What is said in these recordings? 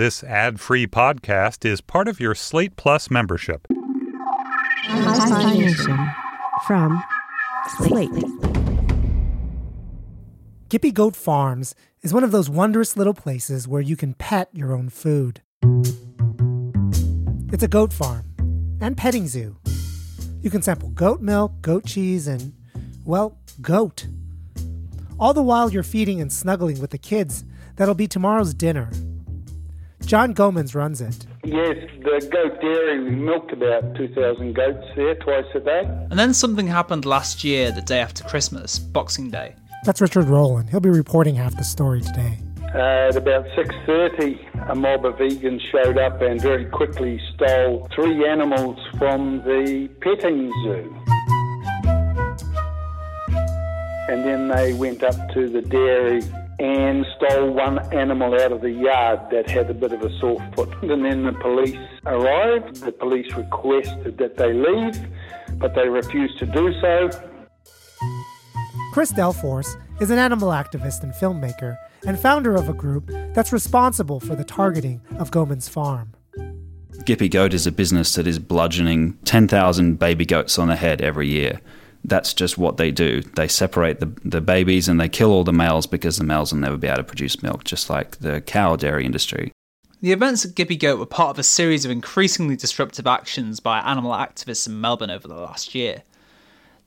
This ad free podcast is part of your Slate Plus membership. from Slate. Gippy Goat Farms is one of those wondrous little places where you can pet your own food. It's a goat farm and petting zoo. You can sample goat milk, goat cheese, and, well, goat. All the while you're feeding and snuggling with the kids that'll be tomorrow's dinner. John Gomans runs it. Yes, the goat dairy, we milked about 2,000 goats there twice a day. And then something happened last year, the day after Christmas, Boxing Day. That's Richard Rowland. He'll be reporting half the story today. Uh, at about 6.30, a mob of vegans showed up and very quickly stole three animals from the petting zoo. And then they went up to the dairy and stole one animal out of the yard that had a bit of a sore foot. And then the police arrived. The police requested that they leave, but they refused to do so. Chris Delforce is an animal activist and filmmaker and founder of a group that's responsible for the targeting of Goman's farm. Gippy Goat is a business that is bludgeoning 10,000 baby goats on the head every year that's just what they do. They separate the, the babies and they kill all the males because the males will never be able to produce milk, just like the cow dairy industry. The events at Gippy Goat were part of a series of increasingly disruptive actions by animal activists in Melbourne over the last year.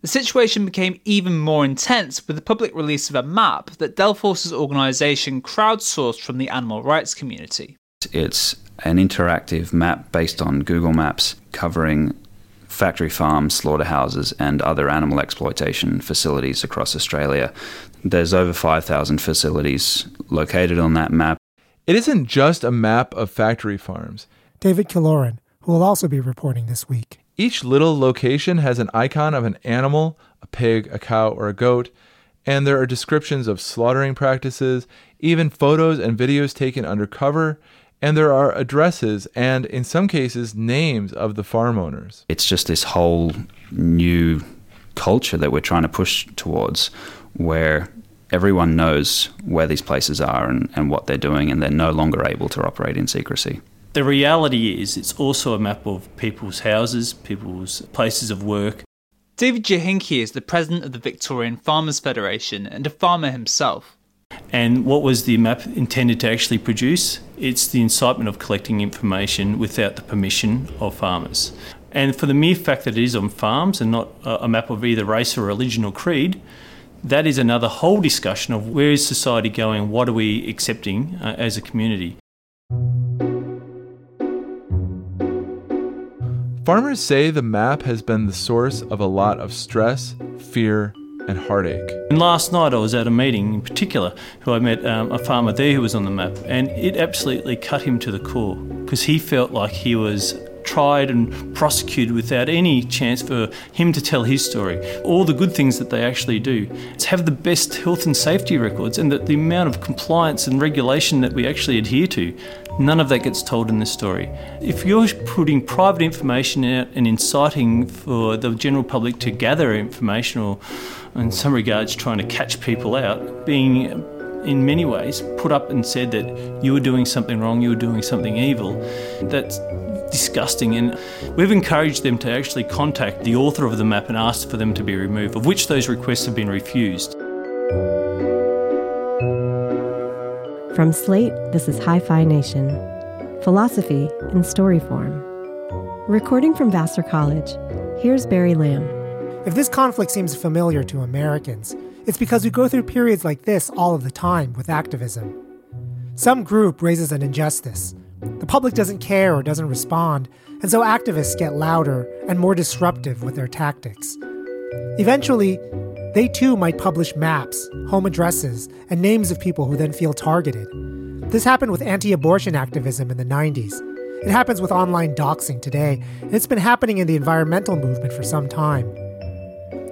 The situation became even more intense with the public release of a map that Delforce's organisation crowdsourced from the animal rights community. It's an interactive map based on Google Maps covering factory farms, slaughterhouses, and other animal exploitation facilities across Australia. There's over 5,000 facilities located on that map. It isn't just a map of factory farms. David Killoren, who will also be reporting this week. Each little location has an icon of an animal, a pig, a cow, or a goat, and there are descriptions of slaughtering practices, even photos and videos taken undercover, and there are addresses and, in some cases, names of the farm owners. It's just this whole new culture that we're trying to push towards where everyone knows where these places are and, and what they're doing, and they're no longer able to operate in secrecy. The reality is, it's also a map of people's houses, people's places of work. David Jochinke is the president of the Victorian Farmers Federation and a farmer himself. And what was the map intended to actually produce? It's the incitement of collecting information without the permission of farmers. And for the mere fact that it is on farms and not a map of either race or religion or creed, that is another whole discussion of where is society going, what are we accepting uh, as a community. Farmers say the map has been the source of a lot of stress, fear, and heartache. And last night I was at a meeting in particular who I met um, a farmer there who was on the map, and it absolutely cut him to the core because he felt like he was tried and prosecuted without any chance for him to tell his story. All the good things that they actually do. It's have the best health and safety records and that the amount of compliance and regulation that we actually adhere to. None of that gets told in this story. If you're putting private information out and inciting for the general public to gather information or in some regards trying to catch people out, being in many ways put up and said that you were doing something wrong, you were doing something evil. That's disgusting. And we've encouraged them to actually contact the author of the map and ask for them to be removed, of which those requests have been refused. From Slate, this is Hi-Phi Nation Philosophy in Story Form. Recording from Vassar College, here's Barry Lam. If this conflict seems familiar to Americans, it's because we go through periods like this all of the time with activism. Some group raises an injustice. The public doesn't care or doesn't respond, and so activists get louder and more disruptive with their tactics. Eventually, they too might publish maps, home addresses, and names of people who then feel targeted. This happened with anti abortion activism in the 90s. It happens with online doxing today, and it's been happening in the environmental movement for some time.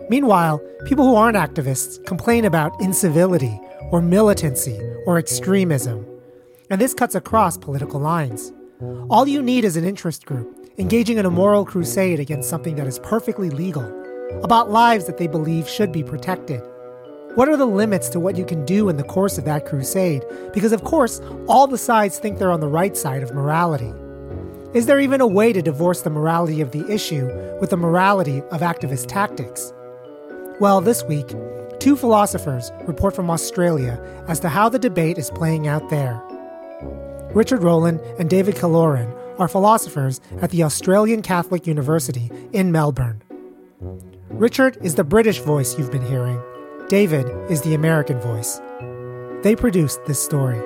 Meanwhile, people who aren't activists complain about incivility or militancy or extremism. And this cuts across political lines. All you need is an interest group engaging in a moral crusade against something that is perfectly legal, about lives that they believe should be protected. What are the limits to what you can do in the course of that crusade? Because, of course, all the sides think they're on the right side of morality. Is there even a way to divorce the morality of the issue with the morality of activist tactics? Well, this week, two philosophers report from Australia as to how the debate is playing out there. Richard Rowland and David Killoren are philosophers at the Australian Catholic University in Melbourne. Richard is the British voice you've been hearing. David is the American voice. They produced this story.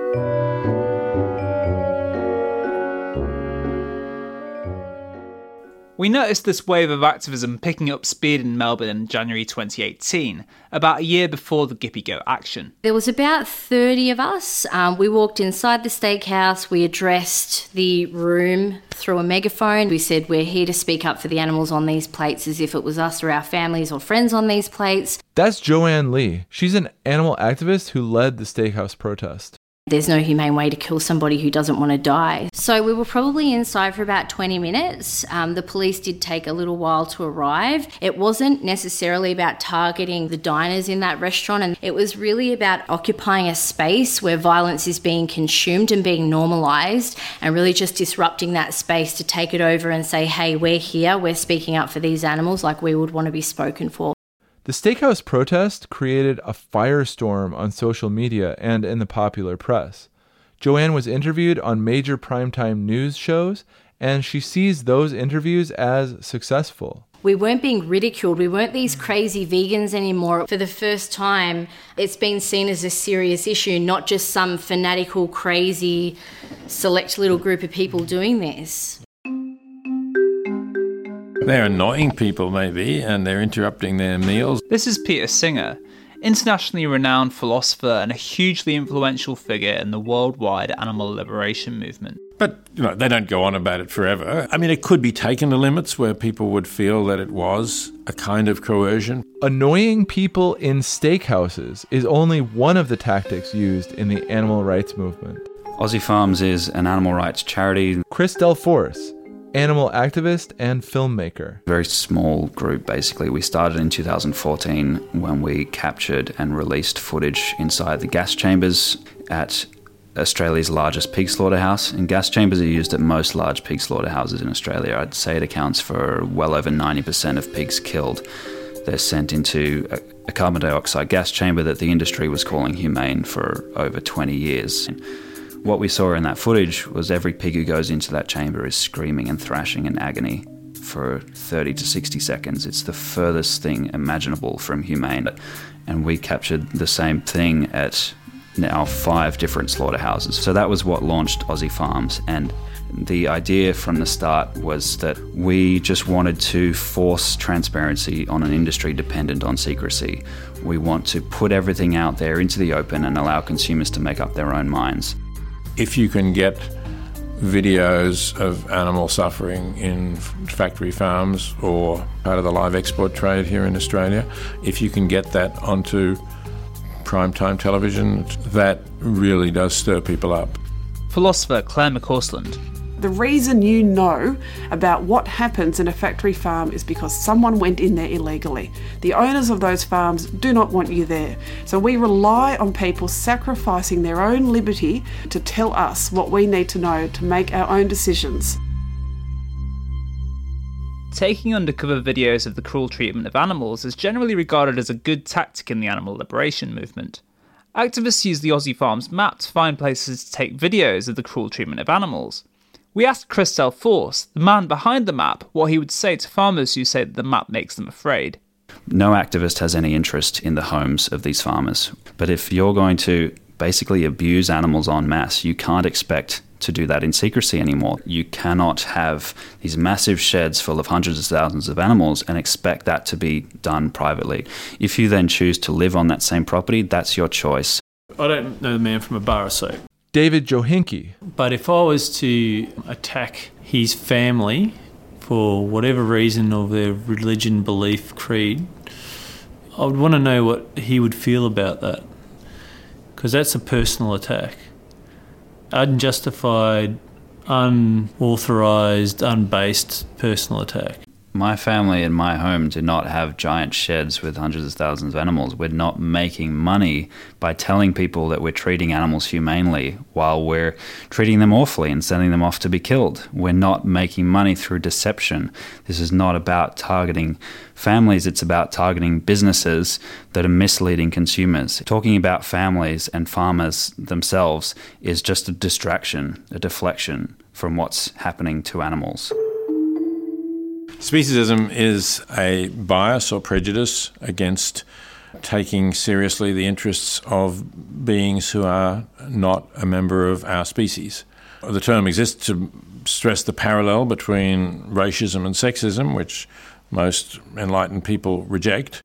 We noticed this wave of activism picking up speed in Melbourne in January 2018, about a year before the Gippy Goat action. There was about 30 of us. Um, we walked inside the steakhouse, we addressed the room through a megaphone. We said, We're here to speak up for the animals on these plates as if it was us or our families or friends on these plates. That's Joanne Lee. She's an animal activist who led the steakhouse protest. There's no humane way to kill somebody who doesn't want to die. So we were probably inside for about 20 minutes. Um, the police did take a little while to arrive. It wasn't necessarily about targeting the diners in that restaurant, and it was really about occupying a space where violence is being consumed and being normalised, and really just disrupting that space to take it over and say, hey, we're here, we're speaking up for these animals like we would want to be spoken for. The steakhouse protest created a firestorm on social media and in the popular press. Joanne was interviewed on major primetime news shows, and she sees those interviews as successful. We weren't being ridiculed. We weren't these crazy vegans anymore. For the first time, it's been seen as a serious issue, not just some fanatical, crazy, select little group of people doing this. They're annoying people, maybe, and they're interrupting their meals. This is Peter Singer, internationally renowned philosopher and a hugely influential figure in the worldwide animal liberation movement. But you know, they don't go on about it forever. I mean, it could be taken to limits where people would feel that it was a kind of coercion. Annoying people in steakhouses is only one of the tactics used in the animal rights movement. Aussie Farms is an animal rights charity. Chris Del Delforce animal activist and filmmaker. Very small group, basically. We started in 2014 when we captured and released footage inside the gas chambers at Australia's largest pig slaughterhouse. And gas chambers are used at most large pig slaughterhouses in Australia. I'd say it accounts for well over 90% of pigs killed. They're sent into a, a carbon dioxide gas chamber that the industry was calling humane for over 20 years. What we saw in that footage was every pig who goes into that chamber is screaming and thrashing in agony for 30 to 60 seconds. It's the furthest thing imaginable from humane. And we captured the same thing at now five different slaughterhouses. So that was what launched Aussie Farms. And the idea from the start was that we just wanted to force transparency on an industry dependent on secrecy. We want to put everything out there into the open and allow consumers to make up their own minds if you can get videos of animal suffering in factory farms or part of the live export trade here in Australia, if you can get that onto primetime television, that really does stir people up. Philosopher Clare McCausland the reason you know about what happens in a factory farm is because someone went in there illegally. The owners of those farms do not want you there. So we rely on people sacrificing their own liberty to tell us what we need to know to make our own decisions. Taking undercover videos of the cruel treatment of animals is generally regarded as a good tactic in the animal liberation movement. Activists use the Aussie Farms map to find places to take videos of the cruel treatment of animals. We asked Chris Delforce, the man behind the map, what he would say to farmers who say that the map makes them afraid. No activist has any interest in the homes of these farmers. But if you're going to basically abuse animals en masse, you can't expect to do that in secrecy anymore. You cannot have these massive sheds full of hundreds of thousands of animals and expect that to be done privately. If you then choose to live on that same property, that's your choice. I don't know the man from a bar of soap. David Jochinke. But if I was to attack his family for whatever reason of their religion, belief, creed, I would want to know what he would feel about that. Because that's a personal attack. Unjustified, unauthorised, unbased personal attack. My family and my home do not have giant sheds with hundreds of thousands of animals. We're not making money by telling people that we're treating animals humanely while we're treating them awfully and sending them off to be killed. We're not making money through deception. This is not about targeting families, it's about targeting businesses that are misleading consumers. Talking about families and farmers themselves is just a distraction, a deflection from what's happening to animals. Speciesism is a bias or prejudice against taking seriously the interests of beings who are not a member of our species. The term exists to stress the parallel between racism and sexism, which most enlightened people reject.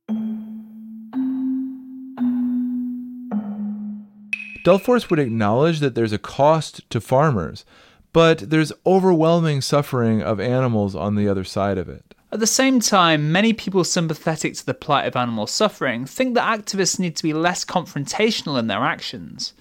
Delforce would acknowledge that there's a cost to farmers, but there's overwhelming suffering of animals on the other side of it. At the same time, many people sympathetic to the plight of animal suffering think that activists need to be less confrontational in their actions.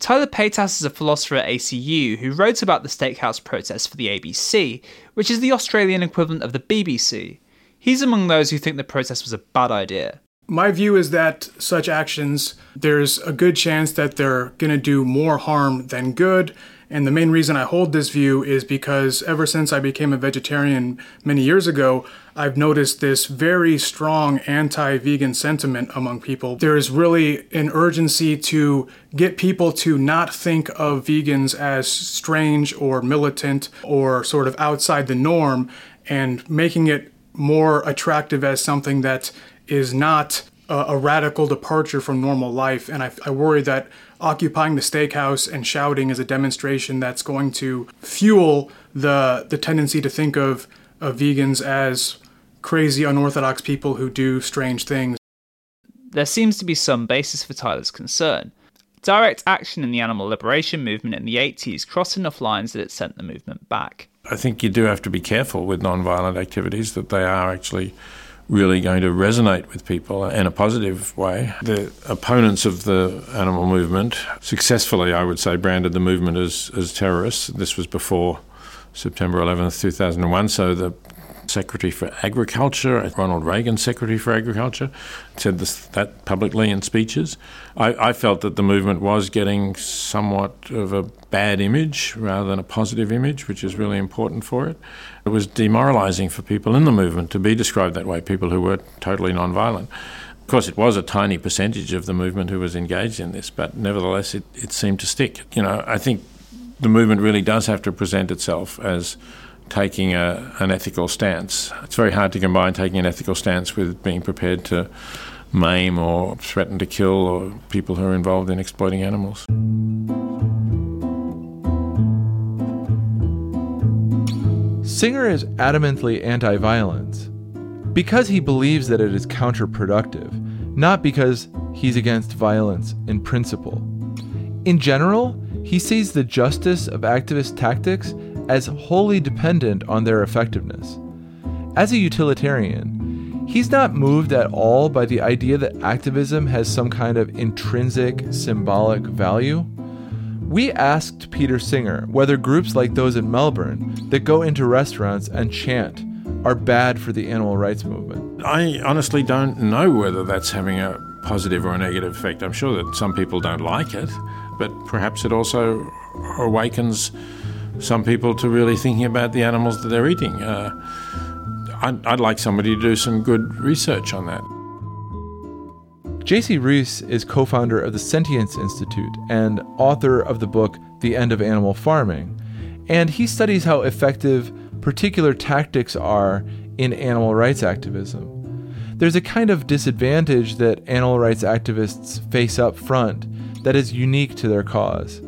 Tyler Paytas is a philosopher at ACU who wrote about the steakhouse protest for the ABC, which is the Australian equivalent of the BBC. He's among those who think the protest was a bad idea. My view is that such actions, there's a good chance that they're going to do more harm than good, and the main reason I hold this view is because ever since I became a vegetarian many years ago, I've noticed this very strong anti vegan sentiment among people. There is really an urgency to get people to not think of vegans as strange or militant or sort of outside the norm and making it more attractive as something that is not a, a radical departure from normal life. And I, I worry that occupying the steakhouse and shouting is a demonstration that's going to fuel the the tendency to think of, of vegans as crazy unorthodox people who do strange things. There seems to be some basis for Tyler's concern. Direct action in the animal liberation movement in the 80s crossed enough lines that it sent the movement back. I think you do have to be careful with non-violent activities that they are actually really going to resonate with people in a positive way. The opponents of the animal movement successfully, I would say, branded the movement as, as terrorists. This was before September 11th, 2001, so the Secretary for Agriculture, Ronald Reagan, Secretary for Agriculture, said this, that publicly in speeches. I, I, felt that the movement was getting somewhat of a bad image rather than a positive image, which is really important for it. It was demoralising for people in the movement to be described that way, people who were totally non-violent. Of course, it was a tiny percentage of the movement who was engaged in this, but nevertheless, it, it seemed to stick. You know, I think the movement really does have to present itself as taking a, an ethical stance. It's very hard to combine taking an ethical stance with being prepared to maim or threaten to kill or people who are involved in exploiting animals. Singer is adamantly anti violence because he believes that it is counterproductive, not because he's against violence in principle. In general, he sees the justice of activist tactics as wholly dependent on their effectiveness. As a utilitarian, he's not moved at all by the idea that activism has some kind of intrinsic symbolic value. We asked Peter Singer whether groups like those in Melbourne that go into restaurants and chant are bad for the animal rights movement. I honestly don't know whether that's having a positive or a negative effect. I'm sure that some people don't like it, but perhaps it also awakens some people to really thinking about the animals that they're eating. Uh, I'd, I'd like somebody to do some good research on that. Jacy Reese is co founder of the Sentience Institute and author of the book The End of Animal Farming. And he studies how effective particular tactics are in animal rights activism. There's a kind of disadvantage that animal rights activists face up front that is unique to their cause.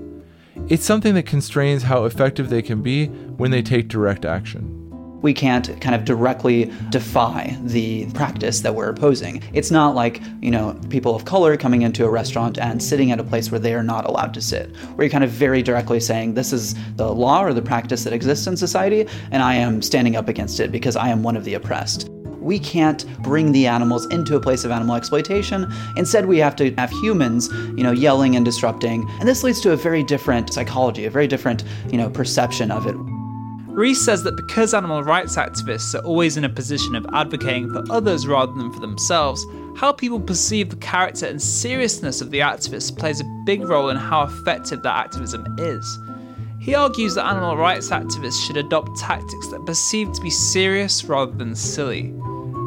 It's something that constrains how effective they can be when they take direct action. We can't kind of directly defy the practice that we're opposing. It's not like, you know, people of color coming into a restaurant and sitting at a place where they are not allowed to sit, where you're kind of very directly saying, this is the law or the practice that exists in society, and I am standing up against it because I am one of the oppressed we can't bring the animals into a place of animal exploitation. Instead, we have to have humans, you know, yelling and disrupting. And this leads to a very different psychology, a very different, you know, perception of it. Reese says that because animal rights activists are always in a position of advocating for others rather than for themselves, how people perceive the character and seriousness of the activists plays a big role in how effective that activism is. He argues that animal rights activists should adopt tactics that are perceived to be serious rather than silly.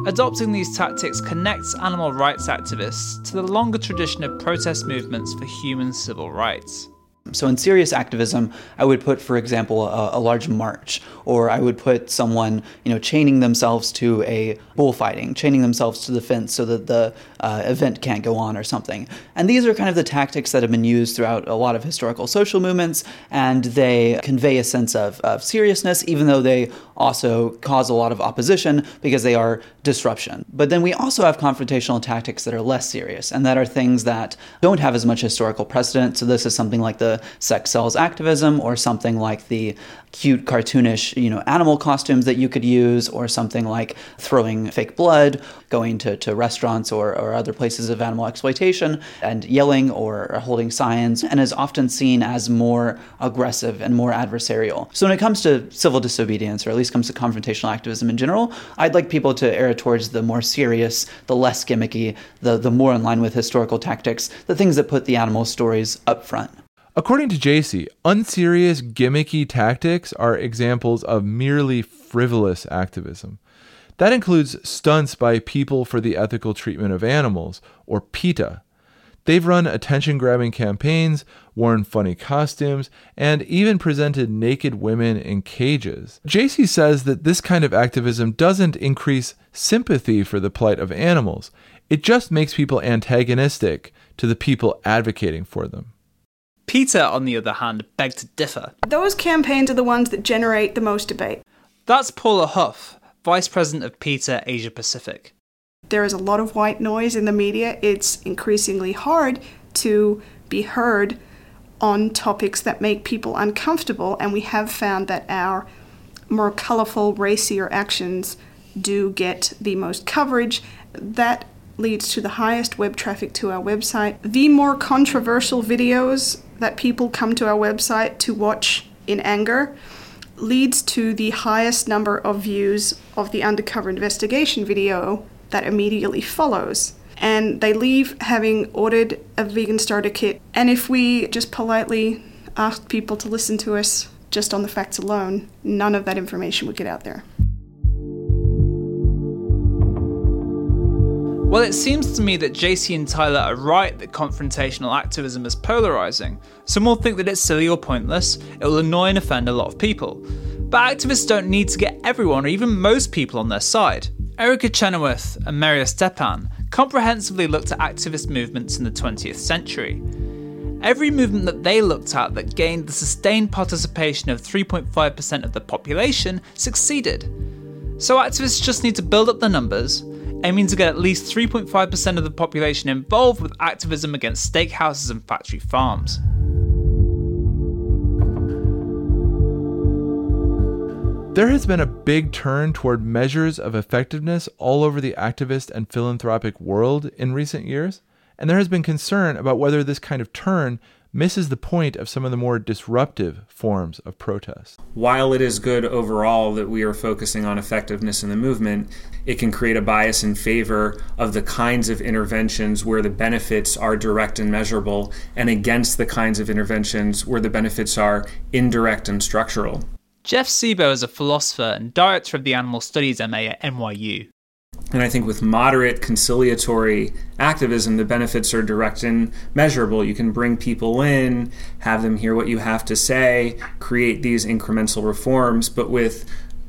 Adopting these tactics connects animal rights activists to the longer tradition of protest movements for human civil rights. So, in serious activism, I would put, for example, a, a, large march, or I would put someone, you know, chaining themselves to a bullfighting, chaining themselves to the fence so that the uh, event can't go on or something. And these are kind of the tactics that have been used throughout a lot of historical social movements, and they convey a sense of, of seriousness, even though they also cause a lot of opposition because they are disruption. But then we also have confrontational tactics that are less serious and that are things that don't have as much historical precedent. So this is something like the sex sells activism or something like the cute cartoonish, you know, animal costumes that you could use or something like throwing fake blood, going to, to restaurants or, or other places of animal exploitation and yelling or, or holding signs and is often seen as more aggressive and more adversarial. So when it comes to civil disobedience or at least comes to confrontational activism in general, I'd like people to err towards the more serious, the less gimmicky, the, the more in line with historical tactics, the things that put the animal stories up front. According to Jacy, unserious, gimmicky tactics are examples of merely frivolous activism. That includes stunts by People for the Ethical Treatment of Animals, or PETA. They've run attention grabbing campaigns, worn funny costumes, and even presented naked women in cages. Jacy says that this kind of activism doesn't increase sympathy for the plight of animals, it just makes people antagonistic to the people advocating for them. PETA, on the other hand, begged to differ. Those campaigns are the ones that generate the most debate. That's Paula Hough, Vice President of PETA Asia Pacific. There is a lot of white noise in the media. It's increasingly hard to be heard on topics that make people uncomfortable, and we have found that our more colorful, racier actions do get the most coverage. That leads to the highest web traffic to our website. The more controversial videos that people come to our website to watch in anger leads to the highest number of views of the undercover investigation video that immediately follows. And they leave having ordered a vegan starter kit. And if we just politely asked people to listen to us just on the facts alone, none of that information would get out there. Well, it seems to me that Jacy and Tyler are right that confrontational activism is polarizing. Some will think that it's silly or pointless, it will annoy and offend a lot of people. But activists don't need to get everyone or even most people on their side. Erica Chenoweth and Maria Stephan comprehensively looked at activist movements in the 20th century. Every movement that they looked at that gained the sustained participation of 3.5% of the population succeeded. So activists just need to build up the numbers, aiming to get at least 3.5% of the population involved with activism against steakhouses and factory farms. There has been a big turn toward measures of effectiveness all over the activist and philanthropic world in recent years, and there has been concern about whether this kind of turn misses the point of some of the more disruptive forms of protest. While it is good overall that we are focusing on effectiveness in the movement, it can create a bias in favor of the kinds of interventions where the benefits are direct and measurable, and against the kinds of interventions where the benefits are indirect and structural. Jeff Sebo is a philosopher and director of the Animal Studies MA at NYU. And I think with moderate conciliatory activism, the benefits are direct and measurable. You can bring people in, have them hear what you have to say, create these incremental reforms. But with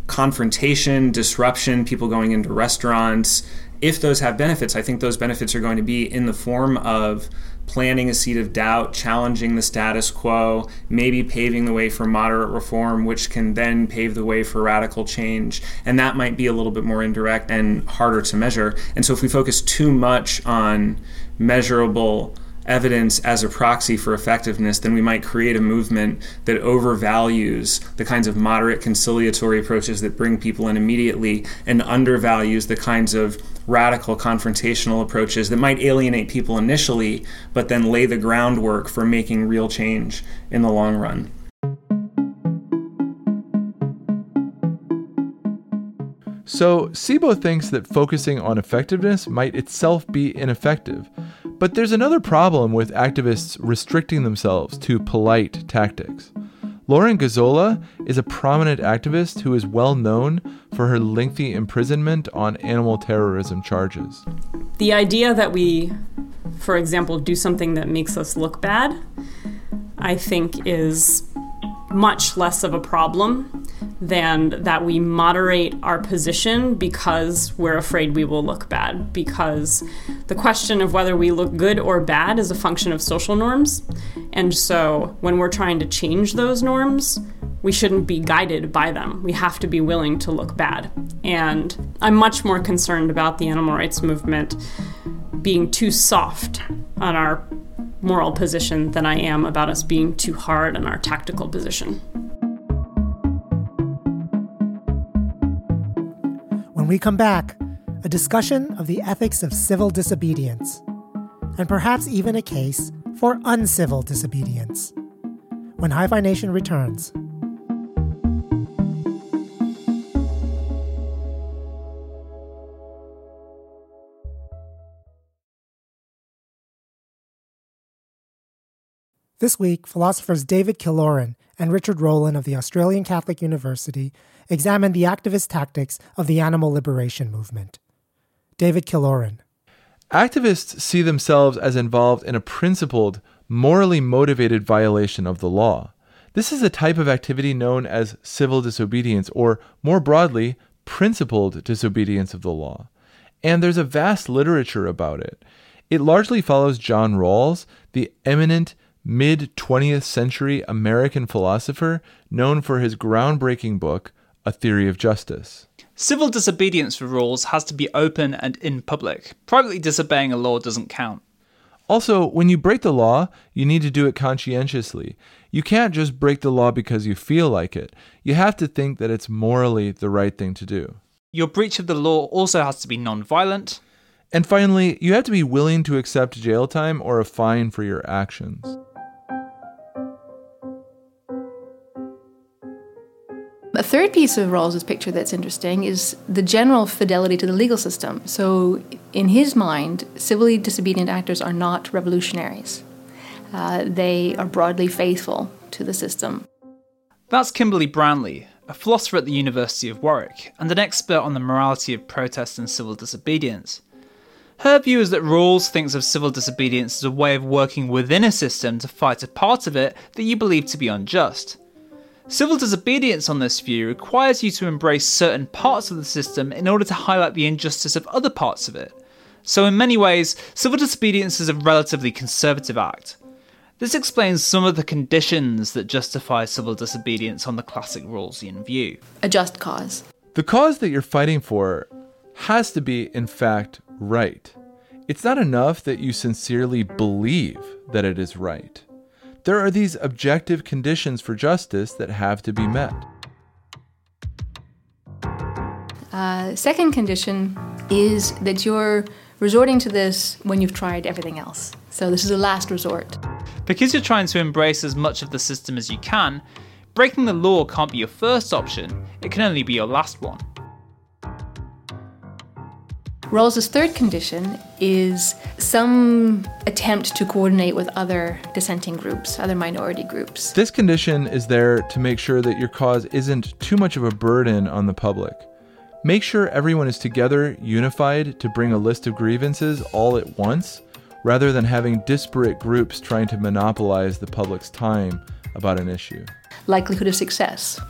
confrontation, disruption, people going into restaurants, if those have benefits, I think those benefits are going to be in the form of planting a seed of doubt, challenging the status quo, maybe paving the way for moderate reform, which can then pave the way for radical change. And that might be a little bit more indirect and harder to measure. And so if we focus too much on measurable evidence as a proxy for effectiveness, then we might create a movement that overvalues the kinds of moderate conciliatory approaches that bring people in immediately and undervalues the kinds of radical confrontational approaches that might alienate people initially, but then lay the groundwork for making real change in the long run. So, Sebo thinks that focusing on effectiveness might itself be ineffective. But there's another problem with activists restricting themselves to polite tactics. Lauren Gazzola is a prominent activist who is well known for her lengthy imprisonment on animal terrorism charges. The idea that we, for example, do something that makes us look bad, I think is much less of a problem than that we moderate our position because we're afraid we will look bad. Because the question of whether we look good or bad is a function of social norms. And so when we're trying to change those norms, we shouldn't be guided by them. We have to be willing to look bad. And I'm much more concerned about the animal rights movement being too soft on our moral position than I am about us being too hard on our tactical position. When we come back, a discussion of the ethics of civil disobedience, and perhaps even a case for uncivil disobedience. When Hi-Phi Nation returns. This week, philosophers David Killoren and Richard Rowland of the Australian Catholic University examined the activist tactics of the animal liberation movement. David Killoren. Activists see themselves as involved in a principled, morally motivated violation of the law. This is a type of activity known as civil disobedience, or more broadly, principled disobedience of the law. And there's a vast literature about it. It largely follows John Rawls, the eminent mid 20th century American philosopher known for his groundbreaking book, A Theory of Justice. Civil disobedience for Rawls has to be open and in public. Privately disobeying a law doesn't count. Also, when you break the law, you need to do it conscientiously. You can't just break the law because you feel like it. You have to think that it's morally the right thing to do. Your breach of the law also has to be non violent. And finally, you have to be willing to accept jail time or a fine for your actions. A third piece of Rawls's picture that's interesting is the general fidelity to the legal system. So, in his mind, civilly disobedient actors are not revolutionaries. Uh, they are broadly faithful to the system. That's Kimberley Brownlee, a philosopher at the University of Warwick and an expert on the morality of protest and civil disobedience. Her view is that Rawls thinks of civil disobedience as a way of working within a system to fight a part of it that you believe to be unjust. Civil disobedience on this view requires you to embrace certain parts of the system in order to highlight the injustice of other parts of it. So, in many ways, civil disobedience is a relatively conservative act. This explains some of the conditions that justify civil disobedience on the classic Rawlsian view. A just cause. The cause that you're fighting for has to be, in fact, right. It's not enough that you sincerely believe that it is right. There are these objective conditions for justice that have to be met. Uh, second condition is that you're resorting to this when you've tried everything else. So this is a last resort. Because you're trying to embrace as much of the system as you can, breaking the law can't be your first option, it can only be your last one. Rawls's third condition is some attempt to coordinate with other dissenting groups, other minority groups. This condition is there to make sure that your cause isn't too much of a burden on the public. Make sure everyone is together, unified to bring a list of grievances all at once, rather than having disparate groups trying to monopolize the public's time about an issue. Likelihood of success.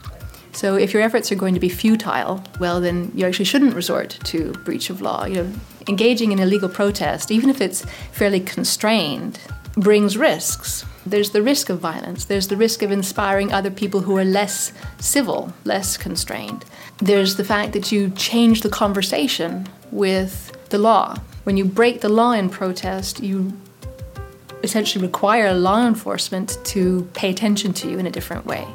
So if your efforts are going to be futile, well, then you actually shouldn't resort to breach of law. You know, engaging in illegal protest, even if it's fairly constrained, brings risks. There's the risk of violence. There's the risk of inspiring other people who are less civil, less constrained. There's the fact that you change the conversation with the law. When you break the law in protest, you essentially require law enforcement to pay attention to you in a different way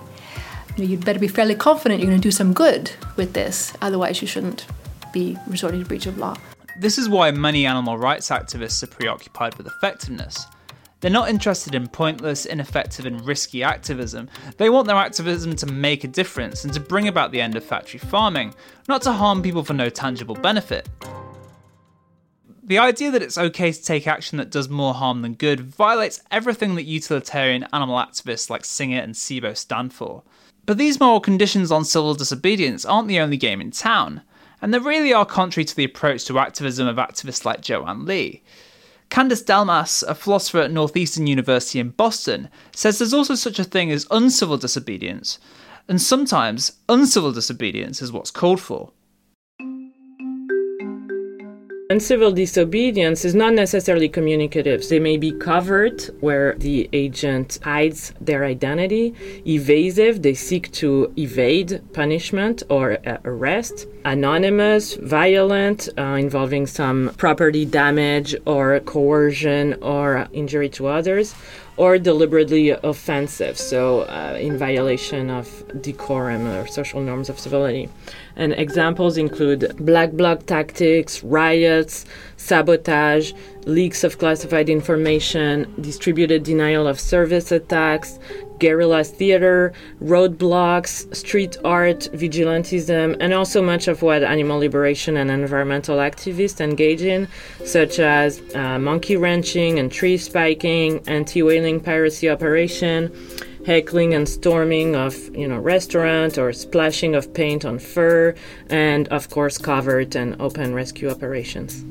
you'd better be fairly confident you're going to do some good with this. Otherwise, you shouldn't be resorting to breach of law. This is why many animal rights activists are preoccupied with effectiveness. They're not interested in pointless, ineffective, and risky activism. They want their activism to make a difference and to bring about the end of factory farming, not to harm people for no tangible benefit. The idea that it's okay to take action that does more harm than good violates everything that utilitarian animal activists like Singer and Sebo stand for. But these moral conditions on civil disobedience aren't the only game in town, and they really are contrary to the approach to activism of activists like Joanne Lee. Candice Delmas, a philosopher at Northeastern University in Boston, says there's also such a thing as uncivil disobedience, and sometimes uncivil disobedience is what's called for. Uncivil disobedience is not necessarily communicative. They may be covert, where the agent hides their identity, evasive, they seek to evade punishment or uh, arrest, anonymous, violent, uh, involving some property damage or coercion or injury to others, or deliberately offensive, so uh, in violation of decorum or social norms of civility. And examples include black bloc tactics, riots, sabotage, leaks of classified information, distributed denial of service attacks, guerrilla theater, roadblocks, street art, vigilantism, and also much of what animal liberation and environmental activists engage in, such as uh, monkey wrenching and tree spiking, anti whaling piracy operation, heckling and storming of you know restaurant or splashing of paint on fur, and of course covert and open rescue operations.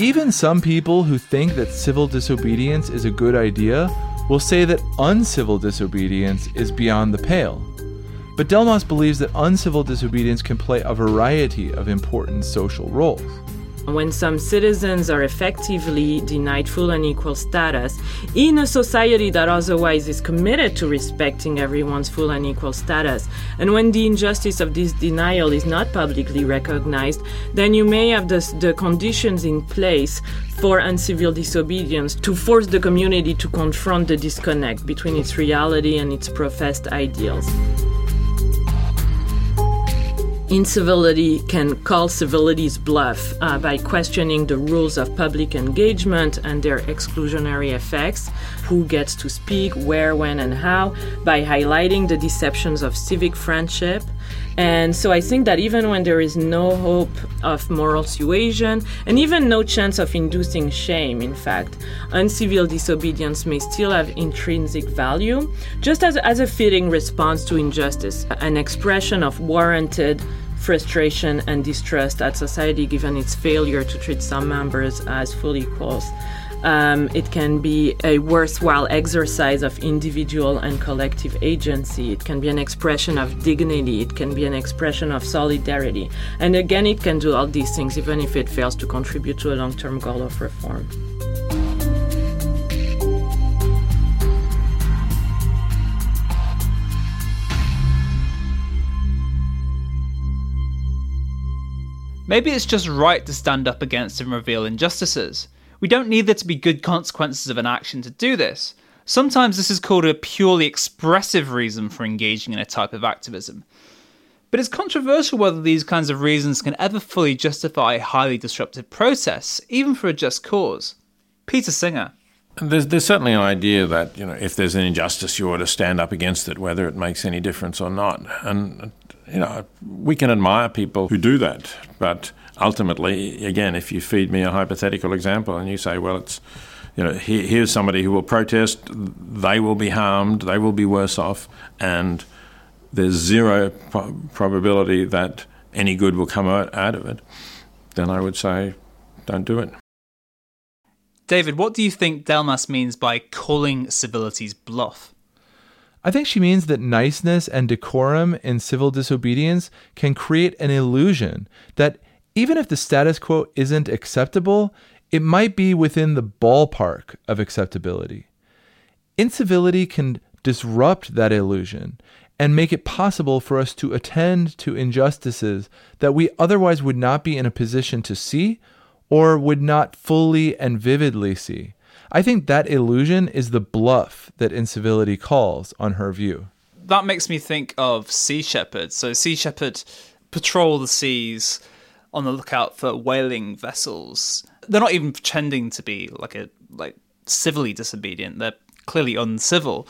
Even some people who think that civil disobedience is a good idea will say that uncivil disobedience is beyond the pale. But Delmas believes that uncivil disobedience can play a variety of important social roles. When some citizens are effectively denied full and equal status in a society that otherwise is committed to respecting everyone's full and equal status, and when the injustice of this denial is not publicly recognized, then you may have the, the conditions in place for uncivil disobedience to force the community to confront the disconnect between its reality and its professed ideals incivility can call civility's bluff uh, by questioning the rules of public engagement and their exclusionary effects, who gets to speak, where, when, and how, by highlighting the deceptions of civic friendship. And so I think that even when there is no hope of moral suasion and even no chance of inducing shame, in fact, uncivil disobedience may still have intrinsic value, just as, as a fitting response to injustice, an expression of warranted frustration and distrust at society given its failure to treat some members as full equals. Um, it can be a worthwhile exercise of individual and collective agency. It can be an expression of dignity. It can be an expression of solidarity. And again, it can do all these things even if it fails to contribute to a long term goal of reform. Maybe it's just right to stand up against and reveal injustices. We don't need there to be good consequences of an action to do this. Sometimes this is called a purely expressive reason for engaging in a type of activism. But it's controversial whether these kinds of reasons can ever fully justify a highly disruptive process, even for a just cause. Peter Singer. There's, there's certainly an idea that you know if there's an injustice, you ought to stand up against it, whether it makes any difference or not. And you know, we can admire people who do that, but ultimately, again, if you feed me a hypothetical example and you say, well, it's, you know, here's somebody who will protest, they will be harmed, they will be worse off, and there's zero pro- probability that any good will come out, out of it, then I would say, don't do it. David, what do you think Delmas means by calling civility's bluff? I think she means that niceness and decorum in civil disobedience can create an illusion that even if the status quo isn't acceptable, it might be within the ballpark of acceptability. Incivility can disrupt that illusion and make it possible for us to attend to injustices that we otherwise would not be in a position to see or would not fully and vividly see. I think that illusion is the bluff that incivility calls on her view. That makes me think of Sea Shepherd. So, Sea Shepherd patrol the seas on the lookout for whaling vessels. They're not even pretending to be like a like civilly disobedient. They're clearly uncivil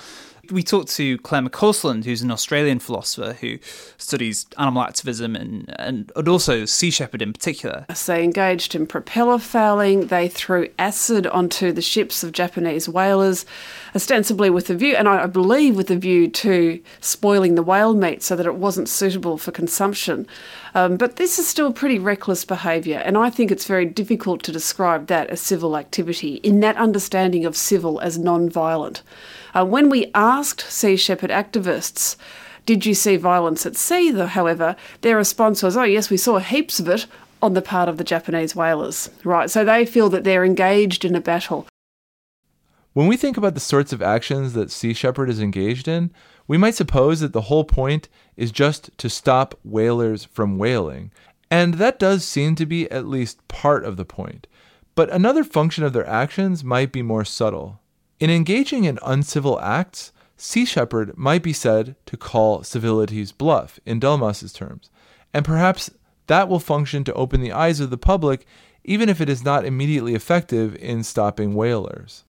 we talked to Clare McCausland, who's an Australian philosopher who studies animal activism and, and, and also Sea Shepherd in particular. They engaged in propeller fouling, they threw acid onto the ships of Japanese whalers, ostensibly with the view, and I believe with the view to spoiling the whale meat so that it wasn't suitable for consumption. Um, but this is still pretty reckless behaviour, and I think it's very difficult to describe that as civil activity in that understanding of civil as non violent. Uh, when we asked Sea Shepherd activists, did you see violence at sea, though, however, their response was, oh, yes, we saw heaps of it on the part of the Japanese whalers. Right, so they feel that they're engaged in a battle. When we think about the sorts of actions that Sea Shepherd is engaged in, we might suppose that the whole point is just to stop whalers from whaling. And that does seem to be at least part of the point. But another function of their actions might be more subtle. In engaging in uncivil acts, Sea Shepherd might be said to call civility's bluff, in Delmas's terms, and perhaps that will function to open the eyes of the public, even if it is not immediately effective in stopping whalers.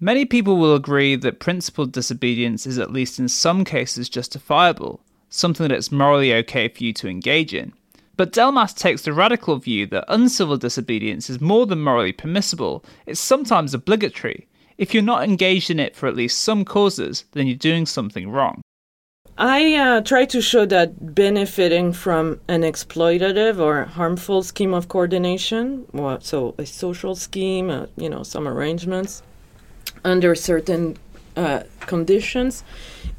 Many people will agree that principled disobedience is at least in some cases justifiable, something that it's morally okay for you to engage in. But Delmas takes the radical view that uncivil disobedience is more than morally permissible, it's sometimes obligatory, if you're not engaged in it for at least some causes, then you're doing something wrong. I uh, try to show that benefiting from an exploitative or harmful scheme of coordination, well, so a social scheme, uh, you know, some arrangements under certain uh, conditions,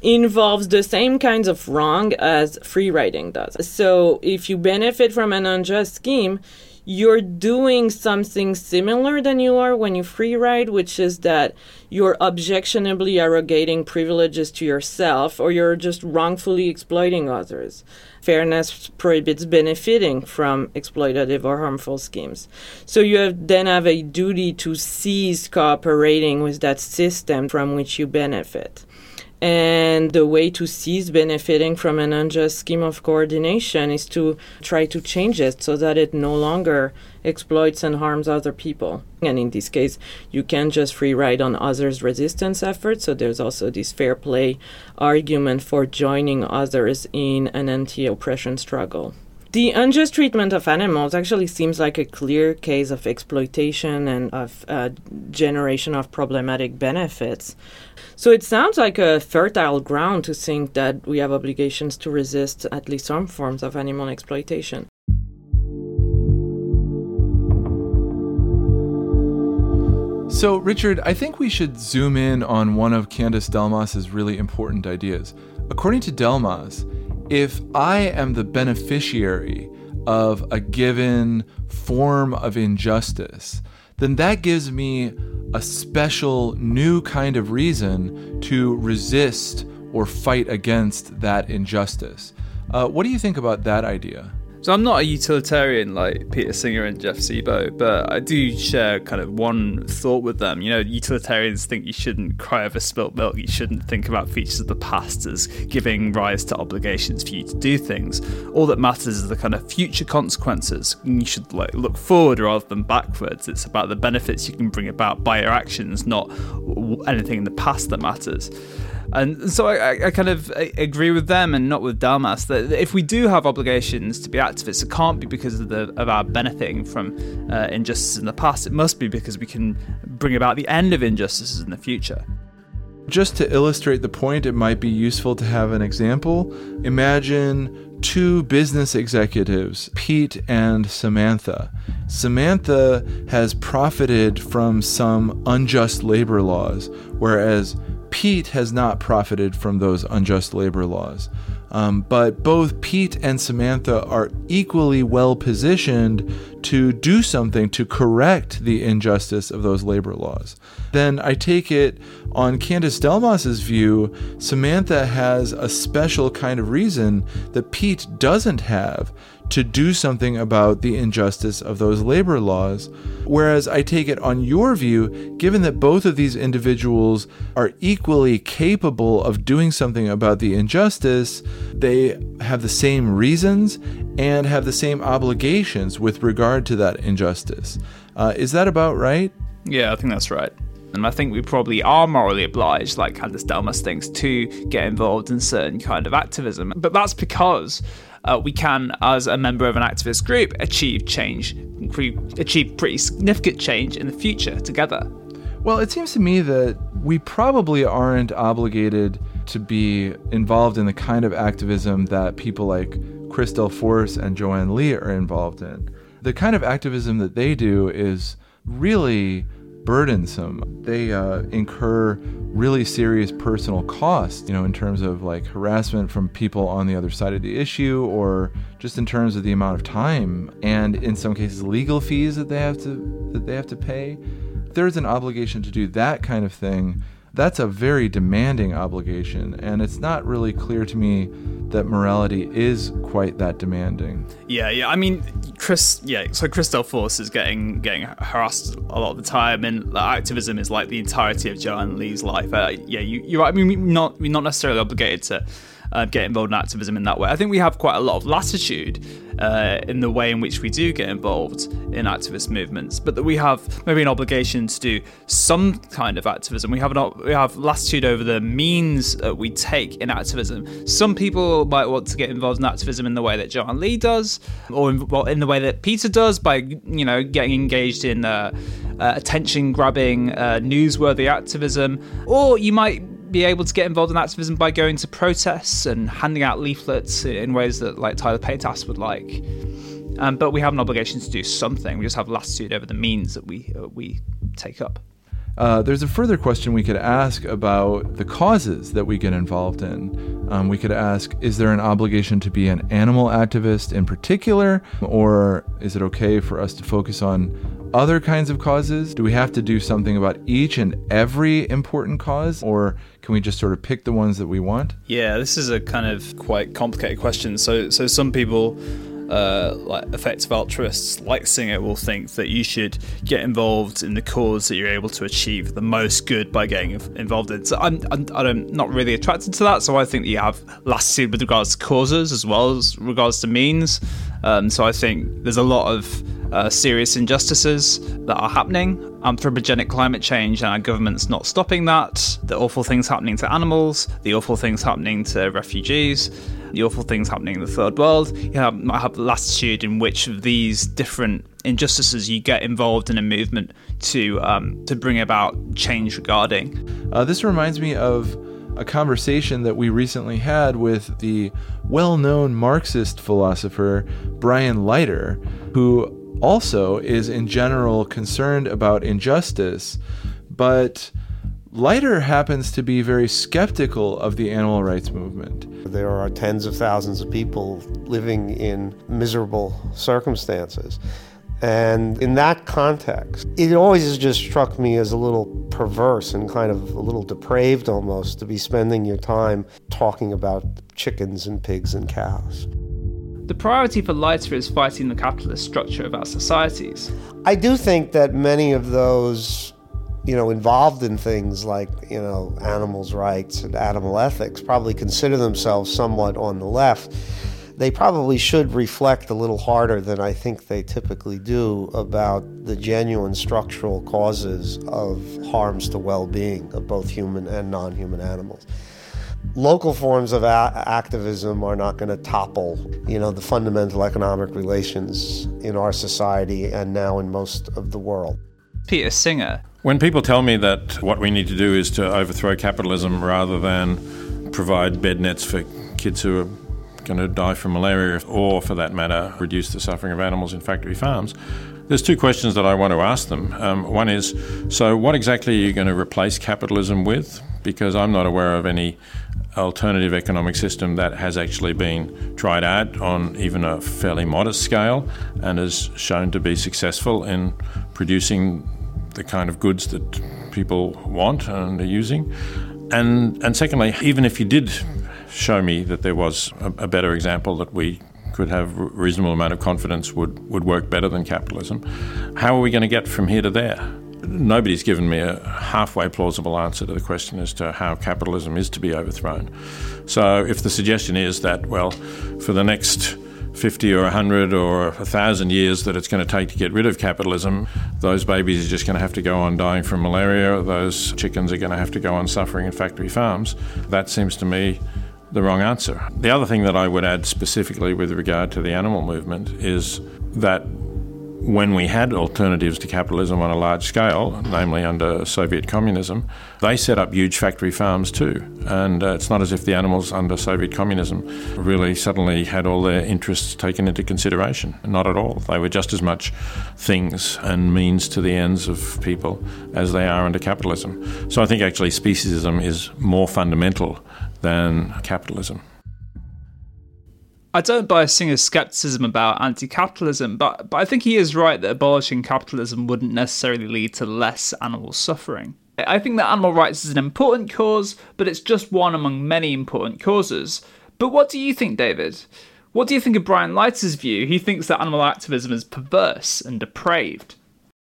involves the same kinds of wrong as free riding does. So if you benefit from an unjust scheme, you're doing something similar than you are when you free ride, which is that you're objectionably arrogating privileges to yourself or you're just wrongfully exploiting others. Fairness prohibits benefiting from exploitative or harmful schemes. So you have, then have a duty to cease cooperating with that system from which you benefit. And the way to cease benefiting from an unjust scheme of coordination is to try to change it so that it no longer exploits and harms other people. And in this case, you can't just free ride on others' resistance efforts. So there's also this fair play argument for joining others in an anti oppression struggle. The unjust treatment of animals actually seems like a clear case of exploitation and of uh, generation of problematic benefits. So it sounds like a fertile ground to think that we have obligations to resist at least some forms of animal exploitation. So, Richard, I think we should zoom in on one of Candice Delmas's really important ideas. According to Delmas, if I am the beneficiary of a given form of injustice, then that gives me a special new kind of reason to resist or fight against that injustice. Uh, what do you think about that idea? So I'm not a utilitarian like Peter Singer and Jeff Sebo, but I do share kind of one thought with them. You know, utilitarians think you shouldn't cry over spilt milk. You shouldn't think about features of the past as giving rise to obligations for you to do things. All that matters is the kind of future consequences. You should like look forward rather than backwards. It's about the benefits you can bring about by your actions, not anything in the past that matters. And so I, I, kind of agree with them and not with Delmas that if we do have obligations to be activists, it can't be because of, the, of our benefiting from uh, injustices in the past. It must be because we can bring about the end of injustices in the future. Just to illustrate the point, it might be useful to have an example. Imagine two business executives, Pete and Samantha. Samantha has profited from some unjust labor laws, whereas Pete has not profited from those unjust labor laws. Um, but both Pete and Samantha are equally well positioned to do something to correct the injustice of those labor laws. Then I take it on Candice Delmas's view, Samantha has a special kind of reason that Pete doesn't have to do something about the injustice of those labor laws. Whereas I take it on your view, given that both of these individuals are equally capable of doing something about the injustice, they have the same reasons and have the same obligations with regard to that injustice. Uh, is that about right? Yeah, I think that's right. And I think we probably are morally obliged, like Candice Delmas thinks, to get involved in certain kind of activism. But that's because uh, we can, as a member of an activist group, achieve change, achieve pretty significant change in the future together. Well, it seems to me that we probably aren't obligated to be involved in the kind of activism that people like Chris Delforce and Joanne Lee are involved in. The kind of activism that they do is really burdensome. They uh, incur really serious personal costs, you know, in terms of like harassment from people on the other side of the issue or just in terms of the amount of time and in some cases legal fees that they have to that they have to pay. There's an obligation to do that kind of thing that's a very demanding obligation, and it's not really clear to me that morality is quite that demanding. Yeah, yeah. I mean, Chris, yeah. So Chris Delforce is getting getting harassed a lot of the time, and activism is like the entirety of Joanne Lee's life. Uh, yeah, you, you're right. I mean, we're not we're not necessarily obligated to uh, get involved in activism in that way. I think we have quite a lot of latitude uh, in the way in which we do get involved in activist movements, but that we have maybe an obligation to do some kind of activism. We have an, we have latitude over the means that we take in activism. Some people might want to get involved in activism in the way that Joanne Lee does, or in, well, in the way that Peter does by you know getting engaged in uh, uh attention grabbing, uh, newsworthy activism, or you might be able to get involved in activism by going to protests and handing out leaflets in ways that like Tyler Paytas would like. Um, but we have an obligation to do something. We just have latitude over the means that we uh, we take up. Uh, there's a further question we could ask about the causes that we get involved in. Um, we could ask Is there an obligation to be an animal activist in particular, or is it okay for us to focus on other kinds of causes? Do we have to do something about each and every important cause, or can we just sort of pick the ones that we want? Yeah, this is a kind of quite complicated question. So, so some people uh, like effective altruists like Singer will think that you should get involved in the cause that you're able to achieve the most good by getting involved in. So I'm, I'm, I'm not really attracted to that. So I think that you have latitude with regards to causes as well as regards to means. Um, so I think there's a lot of uh, serious injustices that are happening. Anthropogenic climate change and our government's not stopping that. The awful things happening to animals, the awful things happening to refugees, the awful things happening in the third world. You have, might have the latitude in which of these different injustices you get involved in a movement to um, to bring about change regarding. Uh, this reminds me of a conversation that we recently had with the well known Marxist philosopher Brian Leiter, who also is in general concerned about injustice, but Leiter happens to be very skeptical of the animal rights movement. There are tens of thousands of people living in miserable circumstances. And in that context, it always has just struck me as a little perverse and kind of a little depraved almost to be spending your time talking about chickens and pigs and cows. The priority for Leiter is fighting the capitalist structure of our societies. I do think that many of those, you know, involved in things like, you know, animals' rights and animal ethics probably consider themselves somewhat on the left. They probably should reflect a little harder than I think they typically do about the genuine structural causes of harms to well being of both human and non human animals local forms of a- activism are not going to topple, you know, the fundamental economic relations in our society and now in most of the world. Peter Singer. When people tell me that what we need to do is to overthrow capitalism rather than provide bed nets for kids who are going to die from malaria, or for that matter, reduce the suffering of animals in factory farms, there's two questions that I want to ask them. Um, one is so, what exactly are you going to replace capitalism with? Because I'm not aware of any alternative economic system that has actually been tried out on even a fairly modest scale and has shown to be successful in producing the kind of goods that people want and are using. And, and secondly, even if you did show me that there was a, a better example that we could have a reasonable amount of confidence would, would work better than capitalism, how are we going to get from here to there? nobody's given me a halfway plausible answer to the question as to how capitalism is to be overthrown. So if the suggestion is that, well, for the next 50 or 100 or 1,000 years that it's going to take to get rid of capitalism, those babies are just going to have to go on dying from malaria, those chickens are going to have to go on suffering in factory farms. That seems to me the wrong answer. The other thing that I would add specifically with regard to the animal movement is that when we had alternatives to capitalism on a large scale, namely under Soviet communism, they set up huge factory farms too. And uh, it's not as if the animals under Soviet communism really suddenly had all their interests taken into consideration. Not at all. They were just as much things and means to the ends of people as they are under capitalism. So I think actually speciesism is more fundamental than capitalism. I don't buy Singer's skepticism about anti capitalism, but, but I think he is right that abolishing capitalism wouldn't necessarily lead to less animal suffering. I think that animal rights is an important cause, but it's just one among many important causes. But what do you think, David? What do you think of Brian Leiter's view? He thinks that animal activism is perverse and depraved.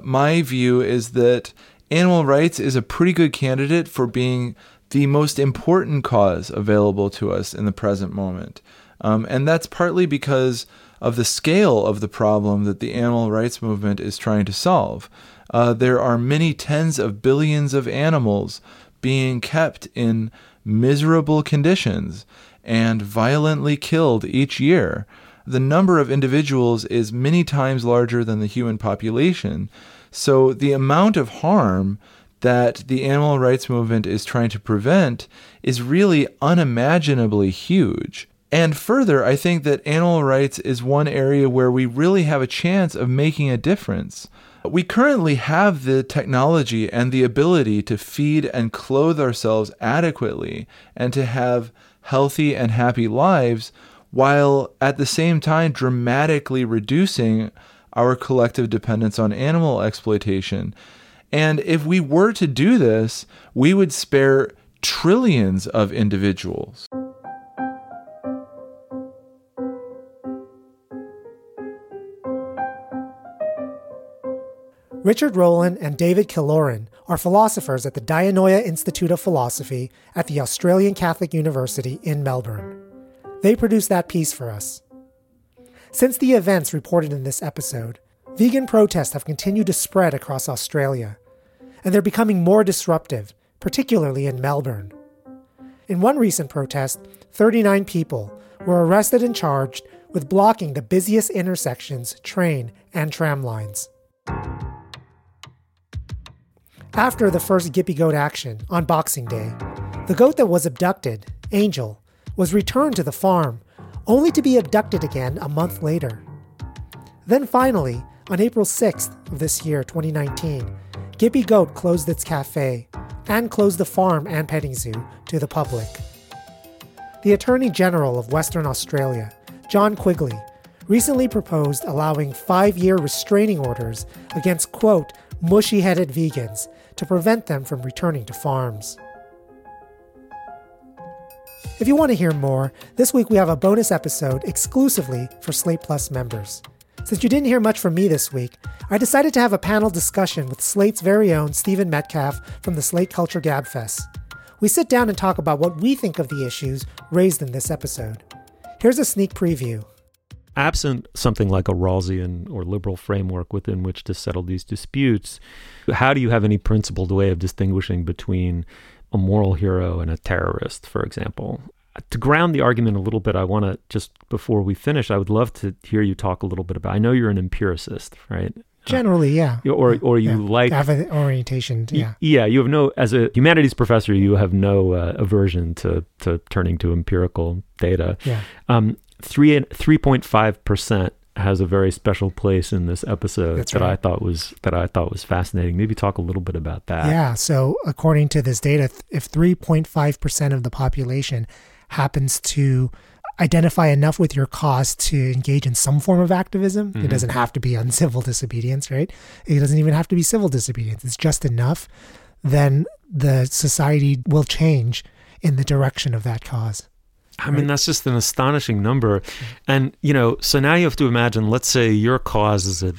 My view is that animal rights is a pretty good candidate for being the most important cause available to us in the present moment. Um, and that's partly because of the scale of the problem that the animal rights movement is trying to solve. Uh, there are many tens of billions of animals being kept in miserable conditions and violently killed each year. The number of individuals is many times larger than the human population. So the amount of harm that the animal rights movement is trying to prevent is really unimaginably huge. And further, I think that animal rights is one area where we really have a chance of making a difference. We currently have the technology and the ability to feed and clothe ourselves adequately and to have healthy and happy lives while at the same time dramatically reducing our collective dependence on animal exploitation. And if we were to do this, we would spare trillions of individuals. Richard Rowland and David Killoren are philosophers at the Dianoia Institute of Philosophy at the Australian Catholic University in Melbourne. They produced that piece for us. Since the events reported in this episode, vegan protests have continued to spread across Australia, and they're becoming more disruptive, particularly in Melbourne. In one recent protest, 39 people were arrested and charged with blocking the busiest intersections, train, and tram lines. After the first Gippy goat action on Boxing Day, the goat that was abducted, Angel, was returned to the farm, only to be abducted again a month later. Then finally, on April 6th of this year, 2019, Gippy Goat closed its cafe and closed the farm and petting zoo to the public. The Attorney General of Western Australia, John Quigley, recently proposed allowing five year restraining orders against, quote, mushy headed vegans to prevent them from returning to farms. If you want to hear more, this week we have a bonus episode exclusively for Slate Plus members. Since you didn't hear much from me this week, I decided to have a panel discussion with Slate's very own Stephen Metcalf from the Slate Culture Gabfest. We sit down and talk about what we think of the issues raised in this episode. Here's a sneak preview. Absent something like a Rawlsian or liberal framework within which to settle these disputes, how do you have any principled way of distinguishing between a moral hero and a terrorist, for example? To ground the argument a little bit, I want to just before we finish, I would love to hear you talk a little bit about. I know you're an empiricist, right? Generally, yeah. Or or you Yeah. like have an orientation, Y- yeah. yeah, you have no as a humanities professor, you have no uh, aversion to to turning to empirical data. Yeah. Um, three three point five percent has a very special place in this episode That's that I thought was that I thought was fascinating. Maybe talk a little bit about that. Yeah, so according to this data, if 3.5% of the population happens to identify enough with your cause to engage in some form of activism, Mhm. it doesn't have to be uncivil disobedience, right? It doesn't even have to be civil disobedience. It's just enough, then the society will change in the direction of that cause. I mean, that's just an astonishing number. And, you know, so now you have to imagine, let's say your cause is a,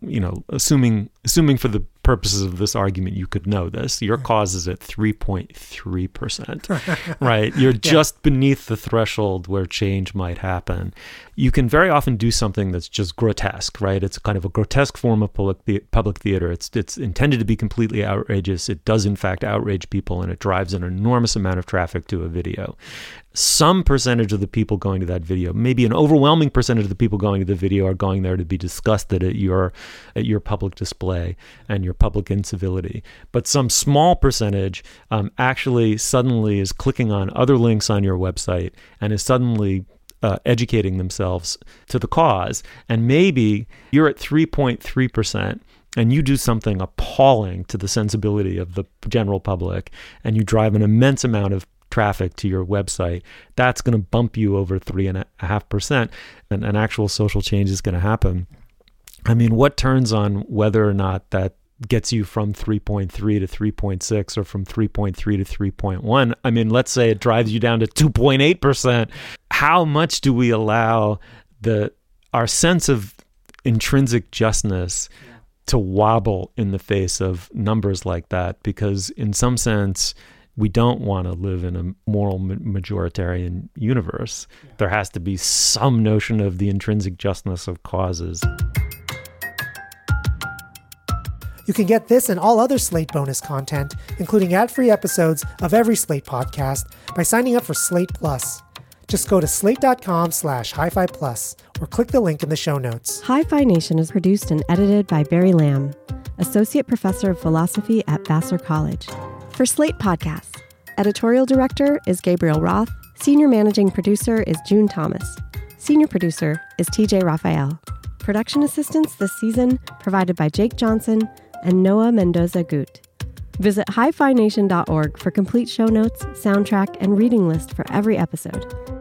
you know, assuming, assuming for the purposes of this argument, you could know this. Your cause is at 3.3%, right? You're just beneath the threshold where change might happen. You can very often do something that's just grotesque, right? It's kind of a grotesque form of public, the- public theater. It's, it's intended to be completely outrageous. It does, in fact, outrage people, and it drives an enormous amount of traffic to a video some percentage of the people going to that video, maybe an overwhelming percentage of the people going to the video are going there to be disgusted at your at your public display and your public incivility. But some small percentage um, actually suddenly is clicking on other links on your website and is suddenly uh, educating themselves to the cause. And maybe you're at 3.3% and you do something appalling to the sensibility of the general public and you drive an immense amount of traffic to your website, that's going to bump you over three and a half percent, and an actual social change is going to happen. I mean, what turns on whether or not that gets you from 3.3 to 3.6 or from 3.3 to 3.1? I mean, let's say it drives you down to 2.8%. How much do we allow the our sense of intrinsic justness to wobble in the face of numbers like that? Because in some sense, we don't want to live in a moral majoritarian universe. Yeah. There has to be some notion of the intrinsic justness of causes. You can get this and all other Slate bonus content, including ad free episodes of every Slate podcast, by signing up for Slate Plus. Just go to slate.com slash hi fi plus or click the link in the show notes. Hi-Phi Nation is produced and edited by Barry Lam, Associate Professor of Philosophy at Vassar College for Slate Podcasts. Editorial Director is Gabriel Roth. Senior Managing Producer is June Thomas. Senior Producer is TJ Raphael. Production assistance this season provided by Jake Johnson and Noah Mendoza Gut. Visit hiphination.org for complete show notes, soundtrack, and reading list for every episode.